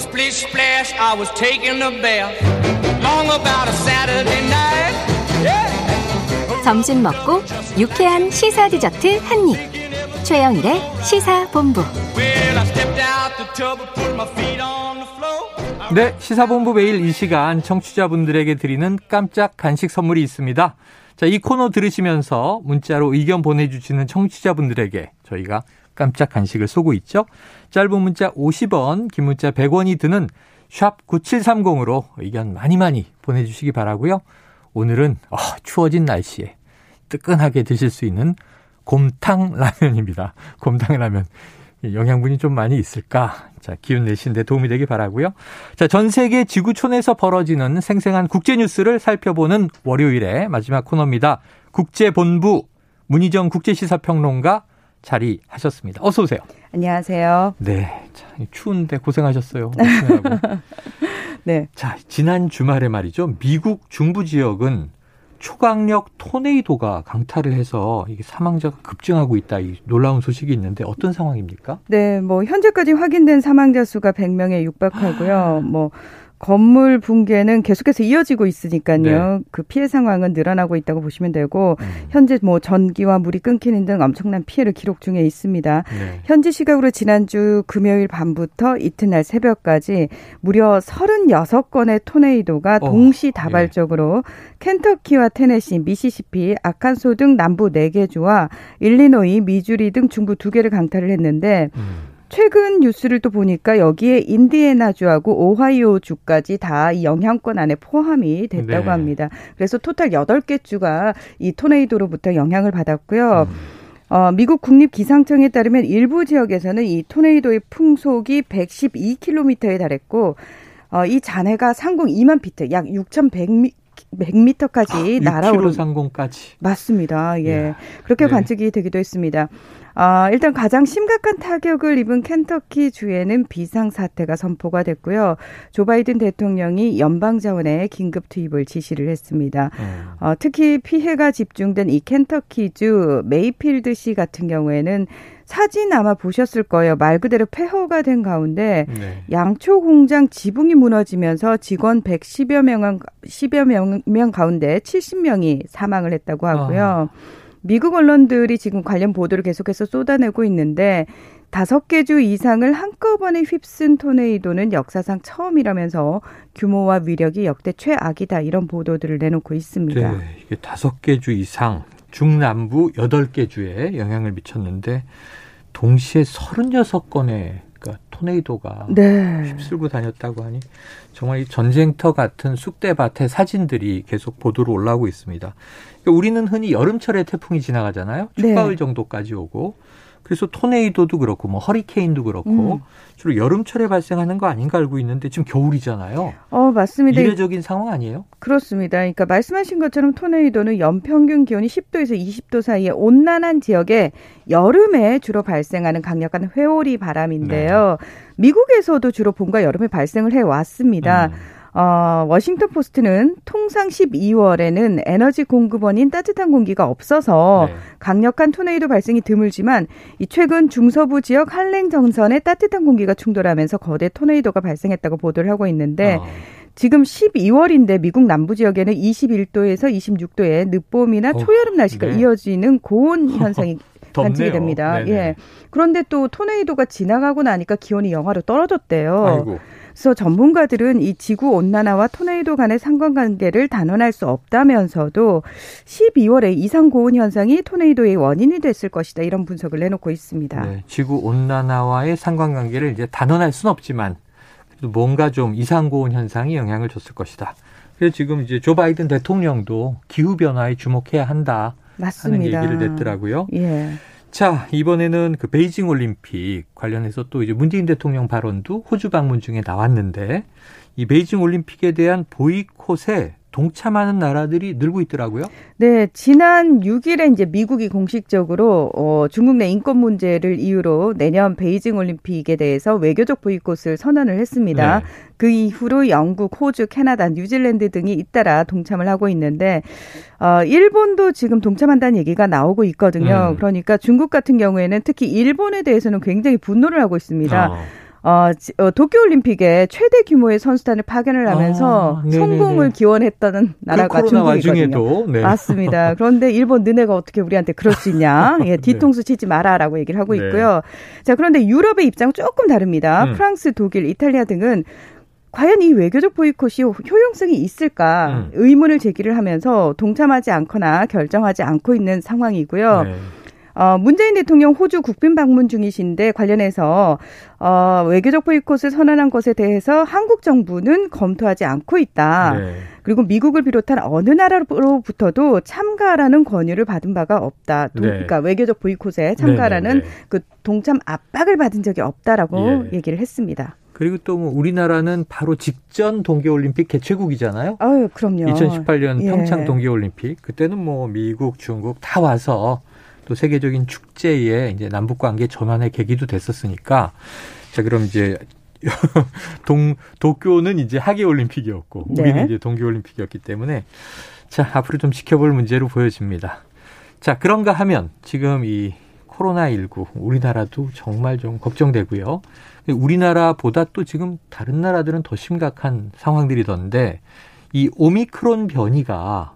Splish splash, I was taking a bath. Long about a Saturday night. Yeah. 점심 먹고 유쾌한 시사 디저트 한 입. 최영일의 시사 본부. Well, I stepped out the tub and put my feet on the floor. 네, 시사본부 매일 이 시간 청취자분들에게 드리는 깜짝 간식 선물이 있습니다. 자, 이 코너 들으시면서 문자로 의견 보내주시는 청취자분들에게 저희가 깜짝 간식을 쏘고 있죠. 짧은 문자 50원, 긴 문자 100원이 드는 샵 9730으로 의견 많이 많이 보내주시기 바라고요. 오늘은 어, 추워진 날씨에 뜨끈하게 드실 수 있는 곰탕 라면입니다. 곰탕 라면. 영양분이 좀 많이 있을까? 자, 기운 내시는데 도움이 되길 바라고요. 자, 전 세계 지구촌에서 벌어지는 생생한 국제 뉴스를 살펴보는 월요일의 마지막 코너입니다. 국제본부 문희정 국제시사평론가 자리하셨습니다. 어서 오세요. 안녕하세요. 네. 자, 추운데 고생하셨어요. 네. 자, 지난 주말에 말이죠. 미국 중부 지역은 초강력 토네이도가 강타를 해서 이게 사망자가 급증하고 있다. 이 놀라운 소식이 있는데 어떤 상황입니까? 네, 뭐 현재까지 확인된 사망자 수가 100명에 육박하고요. 뭐 건물 붕괴는 계속해서 이어지고 있으니까요. 네. 그 피해 상황은 늘어나고 있다고 보시면 되고 음. 현재 뭐 전기와 물이 끊기는 등 엄청난 피해를 기록 중에 있습니다. 네. 현지 시각으로 지난주 금요일 밤부터 이튿날 새벽까지 무려 36건의 토네이도가 어, 동시다발적으로 켄터키와 테네시, 미시시피, 아칸소 등 남부 4개 주와 일리노이, 미주리 등 중부 2개를 강타를 했는데 음. 최근 뉴스를 또 보니까 여기에 인디애나주하고 오하이오주까지 다 이 영향권 안에 포함이 됐다고 네. 합니다. 그래서 토탈 8개 주가 이 토네이도로부터 영향을 받았고요. 음. 어, 미국 국립기상청에 따르면 일부 지역에서는 이 토네이도의 풍속이 112km에 달했고 어, 이 잔해가 상공 2만 피트, 약 6,100m 100m까지 날아오른 6km 상공까지. 맞습니다. 예. 이야. 그렇게 네. 관측이 되기도 했습니다. 아, 일단 가장 심각한 타격을 입은 켄터키 주에는 비상 사태가 선포가 됐고요. 조 바이든 대통령이 연방 자원에 긴급 투입을 지시를 했습니다. 음. 어, 특히 피해가 집중된 이 켄터키 주 메이필드 시 같은 경우에는 사진 아마 보셨을 거예요. 말 그대로 폐허가 된 가운데 네. 양초 공장 지붕이 무너지면서 직원 110여 명, 10여 명, 명 가운데 70명이 사망을 했다고 하고요. 미국 언론들이 지금 관련 보도를 계속해서 쏟아내고 있는데 다섯 개 주 이상을 한꺼번에 휩쓴 토네이도는 역사상 처음이라면서 규모와 위력이 역대 최악이다 이런 보도들을 내놓고 있습니다. 네, 이게 다섯 개 주 이상 중남부 여덟 개 주에 영향을 미쳤는데 동시에 36건의 그러니까 토네이도가 네. 휩쓸고 다녔다고 하니 정말 이 전쟁터 같은 쑥대밭의 사진들이 계속 보도로 올라오고 있습니다. 그러니까 우리는 흔히 여름철에 태풍이 지나가잖아요. 네. 초가을 정도까지 오고 그래서 토네이도도 그렇고 뭐 허리케인도 그렇고 음. 주로 여름철에 발생하는 거 아닌가 알고 있는데 지금 겨울이잖아요. 어, 맞습니다. 이례적인 상황 아니에요? 그렇습니다. 그러니까 말씀하신 것처럼 토네이도는 연평균 기온이 10도에서 20도 사이의 온난한 지역에 여름에 주로 발생하는 강력한 회오리 바람인데요. 미국에서도 주로 봄과 여름에 발생을 해 왔습니다. 음. 어, 워싱턴 포스트는 통상 12월에는 에너지 공급원인 따뜻한 공기가 없어서 네. 강력한 토네이도 발생이 드물지만 이 최근 중서부 지역 한랭 정선에 따뜻한 공기가 충돌하면서 거대 토네이도가 발생했다고 보도를 하고 있는데 어. 지금 12월인데 미국 남부 지역에는 21도에서 26도의 늦봄이나 초여름 날씨가 네. 이어지는 고온 현상이. 관측이 됩니다. 네네. 예. 그런데 또 토네이도가 지나가고 나니까 기온이 영하로 떨어졌대요. 아이고. 그래서 전문가들은 이 지구 온난화와 토네이도 간의 상관관계를 단언할 수 없다면서도 12월에 이상 고온 현상이 토네이도의 원인이 됐을 것이다 이런 분석을 내놓고 있습니다. 네, 지구 온난화와의 상관관계를 이제 단언할 수는 없지만 뭔가 좀 이상 고온 현상이 영향을 줬을 것이다. 그래서 지금 이제 조 바이든 대통령도 기후 변화에 주목해야 한다 하는 맞습니다. 얘기를 냈더라고요. 예. 자, 이번에는 그 베이징 올림픽 관련해서 또 이제 문재인 대통령 발언도 호주 방문 중에 나왔는데 이 베이징 올림픽에 대한 보이콧에 동참하는 나라들이 늘고 있더라고요. 네, 지난 6일에 이제 미국이 공식적으로 어, 중국 내 인권 문제를 이유로 내년 베이징 올림픽에 대해서 외교적 보이콧을 선언을 했습니다. 네. 그 이후로 영국, 호주, 캐나다, 뉴질랜드 등이 잇따라 동참을 하고 있는데 어, 일본도 지금 동참한다는 얘기가 나오고 있거든요. 음. 그러니까 중국 같은 경우에는 특히 일본에 대해서는 굉장히 분노를 하고 있습니다. 어, 어, 지- 어, 도쿄올림픽에 최대 규모의 선수단을 파견을 하면서 아. 성공을 기원했다는 나라가 그 중국이거든요. 와중에도 네. 맞습니다. 그런데 일본 너네가 어떻게 우리한테 그럴 수 있냐? 예, 뒤통수 치지 마라라고 얘기를 하고 네. 있고요. 자, 그런데 유럽의 입장은 조금 다릅니다. 음. 프랑스, 독일, 이탈리아 등은 과연 이 외교적 보이콧이 효용성이 있을까 음. 의문을 제기를 하면서 동참하지 않거나 결정하지 않고 있는 상황이고요. 네. 어, 문재인 대통령 호주 국빈 방문 중이신데 관련해서 어, 외교적 보이콧을 선언한 것에 대해서 한국 정부는 검토하지 않고 있다. 네. 그리고 미국을 비롯한 어느 나라로부터도 참가라는 권유를 받은 바가 없다. 도- 네. 그러니까 외교적 보이콧에 참가라는 네, 네, 네. 그 동참 압박을 받은 적이 없다라고 예. 얘기를 했습니다. 그리고 또 뭐 우리나라는 바로 직전 동계올림픽 개최국이잖아요. 아유, 그럼요. 2018년 예. 평창 동계올림픽 그때는 뭐 미국, 중국 다 와서 또 세계적인 축제에 이제 남북 관계 전환의 계기도 됐었으니까 자 그럼 이제 동 도쿄는 이제 하계 올림픽이었고 네. 우리는 이제 동계 올림픽이었기 때문에 자 앞으로 좀 지켜볼 문제로 보여집니다. 자 그런가 하면 지금 이 코로나 19 우리나라도 정말 좀 걱정되고요. 우리나라보다 또 지금 다른 나라들은 더 심각한 상황들이던데 이 오미크론 변이가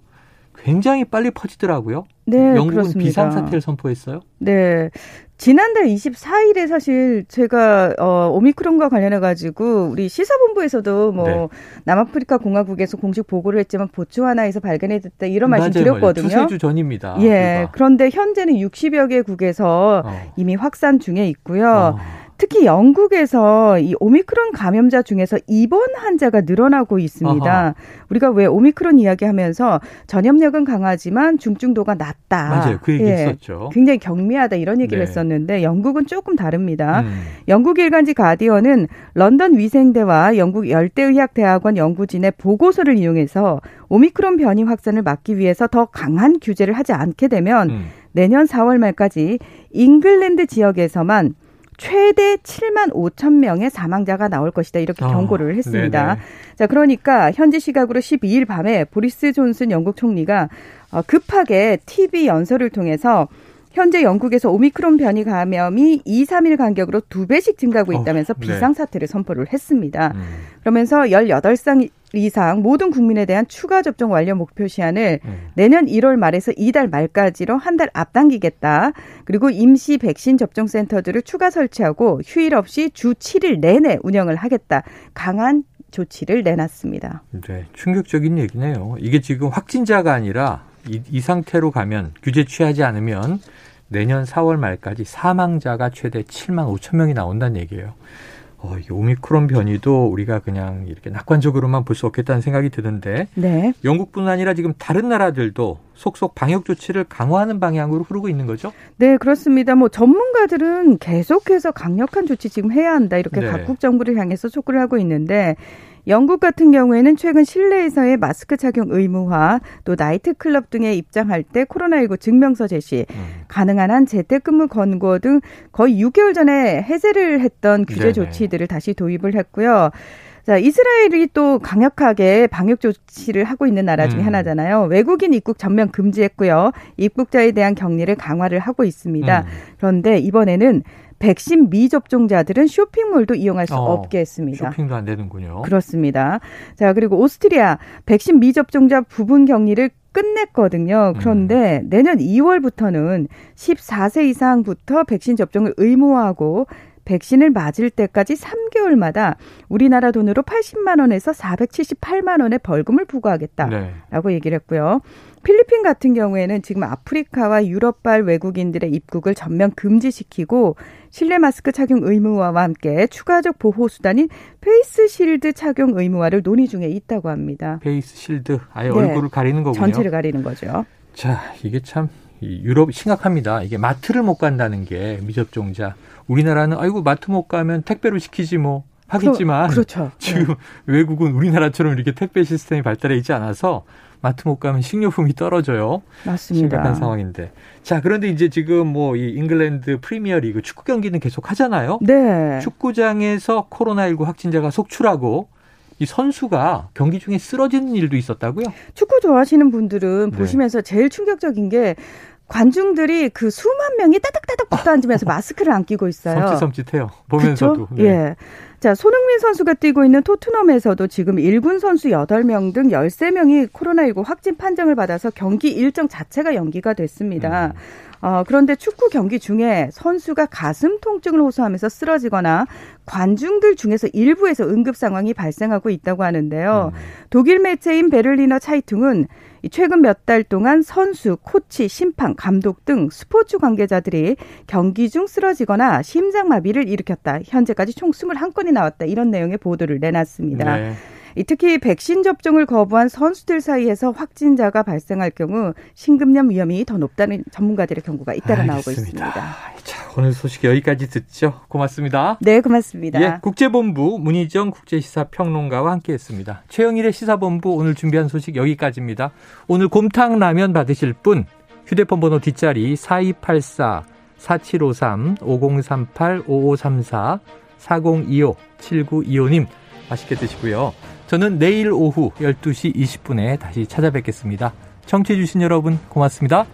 굉장히 빨리 퍼지더라고요. 네, 영국은 그렇습니다. 비상사태를 선포했어요. 네. 지난달 24일에 사실 제가 어 오미크론과 관련해 가지고 우리 시사본부에서도 뭐 네. 남아프리카 공화국에서 공식 보고를 했지만 보츠와나에서 발견했다 이런 말씀. 드렸거든요. 두세 주 전입니다. 예. 불과. 그런데 현재는 60여 개국에서 어. 이미 확산 중에 있고요. 어. 특히 영국에서 이 오미크론 감염자 중에서 입원 환자가 늘어나고 있습니다. 아하. 우리가 왜 오미크론 이야기하면서 전염력은 강하지만 중증도가 낮다. 맞아요. 그 얘기 예. 했었죠. 굉장히 경미하다 이런 얘기를 네. 했었는데 영국은 조금 다릅니다. 음. 영국 일간지 가디언은 런던 위생대와 영국 열대의학대학원 연구진의 보고서를 이용해서 오미크론 변이 확산을 막기 위해서 더 강한 규제를 하지 않게 되면 음. 내년 4월 말까지 잉글랜드 지역에서만 최대 7만 5천 명의 사망자가 나올 것이다 이렇게 아, 경고를 했습니다. 네네. 자, 그러니까 현지 시각으로 12일 밤에 보리스 존슨 영국 총리가 어, 급하게 TV 연설을 통해서 현재 영국에서 오미크론 변이 감염이 2, 3일 간격으로 두 배씩 증가하고 어, 있다면서 네. 비상사태를 선포를 했습니다. 음. 그러면서 18살 이상 모든 국민에 대한 추가 접종 완료 목표 시한을 음. 내년 1월 말에서 이달 말까지로 한 달 앞당기겠다. 그리고 임시 백신 접종 센터들을 추가 설치하고 휴일 없이 주 7일 내내 운영을 하겠다. 강한 조치를 내놨습니다. 네, 충격적인 얘기네요. 이게 지금 확진자가 아니라 이, 이 상태로 가면 규제 취하지 않으면 내년 4월 말까지 사망자가 최대 7만 5천 명이 나온다는 얘기예요. 어, 이 오미크론 변이도 우리가 그냥 이렇게 낙관적으로만 볼 수 없겠다는 생각이 드는데 네. 영국뿐 아니라 지금 다른 나라들도 속속 방역 조치를 강화하는 방향으로 흐르고 있는 거죠? 네, 그렇습니다. 뭐 전문가들은 계속해서 강력한 조치 지금 해야 한다. 이렇게 네. 각국 정부를 향해서 촉구를 하고 있는데 영국 같은 경우에는 최근 실내에서의 마스크 착용 의무화, 또 나이트 클럽 등에 입장할 때 코로나19 증명서 제시, 음. 가능한 한 재택근무 권고 등 거의 6개월 전에 해제를 했던 규제 네네. 조치들을 다시 도입을 했고요. 자, 이스라엘이 또 강력하게 방역 조치를 하고 있는 나라 중에 음. 하나잖아요. 외국인 입국 전면 금지했고요. 입국자에 대한 격리를 강화를 하고 있습니다. 음. 그런데 이번에는 백신 미접종자들은 쇼핑몰도 이용할 수 어, 없게 했습니다. 쇼핑도 안 되는군요. 그렇습니다. 자, 그리고 오스트리아 백신 미접종자 부분 격리를 끝냈거든요. 그런데 음. 내년 2월부터는 14세 이상부터 백신 접종을 의무화하고 백신을 맞을 때까지 3개월마다 우리나라 돈으로 80만 원에서 478만 원의 벌금을 부과하겠다라고 네. 얘기를 했고요. 필리핀 같은 경우에는 지금 아프리카와 유럽발 외국인들의 입국을 전면 금지시키고 실내 마스크 착용 의무화와 함께 추가적 보호 수단인 face shield 착용 의무화를 논의 중에 있다고 합니다. face shield 아예 네. 얼굴을 가리는 거군요. 전체를 가리는 거죠. 자, 이게 참, 이 유럽 심각합니다. 이게 마트를 못 간다는 게 미접종자. 우리나라는, 아이고, 마트 못 가면 택배로 시키지 뭐, 하겠지만. 그렇, 죠 지금 외국은 우리나라처럼 이렇게 택배 시스템이 발달해 있지 않아서 마트 못 가면 식료품이 떨어져요. 맞습니다. 심각한 상황인데. 자, 그런데 이제 지금 뭐 이 잉글랜드 프리미어 리그 축구 경기는 계속 하잖아요. 네. 축구장에서 코로나19 확진자가 속출하고 이 선수가 경기 중에 쓰러지는 일도 있었다고요? 축구 좋아하시는 분들은 네. 보시면서 제일 충격적인 게 관중들이 그 수만 명이 따닥따닥 붙어 앉으면서 마스크를 안 끼고 있어요. 섬찟섬찟해요. 보면서도. 네. 예. 자, 손흥민 선수가 뛰고 있는 토트넘에서도 지금 1군 선수 8명 등 13명이 코로나19 확진 판정을 받아서 경기 일정 자체가 연기가 됐습니다. 음. 어, 그런데 축구 경기 중에 선수가 가슴 통증을 호소하면서 쓰러지거나 관중들 중에서 일부에서 응급 상황이 발생하고 있다고 하는데요. 음. 독일 매체인 베를리너 차이퉁은 최근 몇 달 동안 선수, 코치, 심판, 감독 등 스포츠 관계자들이 경기 중 쓰러지거나 심장마비를 일으켰다. 현재까지 총 21건이 나왔다. 이런 내용의 보도를 내놨습니다. 네. 특히 백신 접종을 거부한 선수들 사이에서 확진자가 발생할 경우 심근염 위험이 더 높다는 전문가들의 경고가 잇따라 알겠습니다. 나오고 있습니다. 자, 오늘 소식 여기까지 듣죠. 고맙습니다. 네, 고맙습니다. 예, 국제본부 문희정 국제시사평론가와 함께했습니다. 최영일의 시사본부 오늘 준비한 소식 여기까지입니다. 오늘 곰탕 라면 받으실 분 휴대폰 번호 뒷자리 4284 4753 5038 5534 4025 7925님 맛있게 드시고요. 저는 내일 오후 12시 20분에 다시 찾아뵙겠습니다. 청취해주신 여러분 고맙습니다.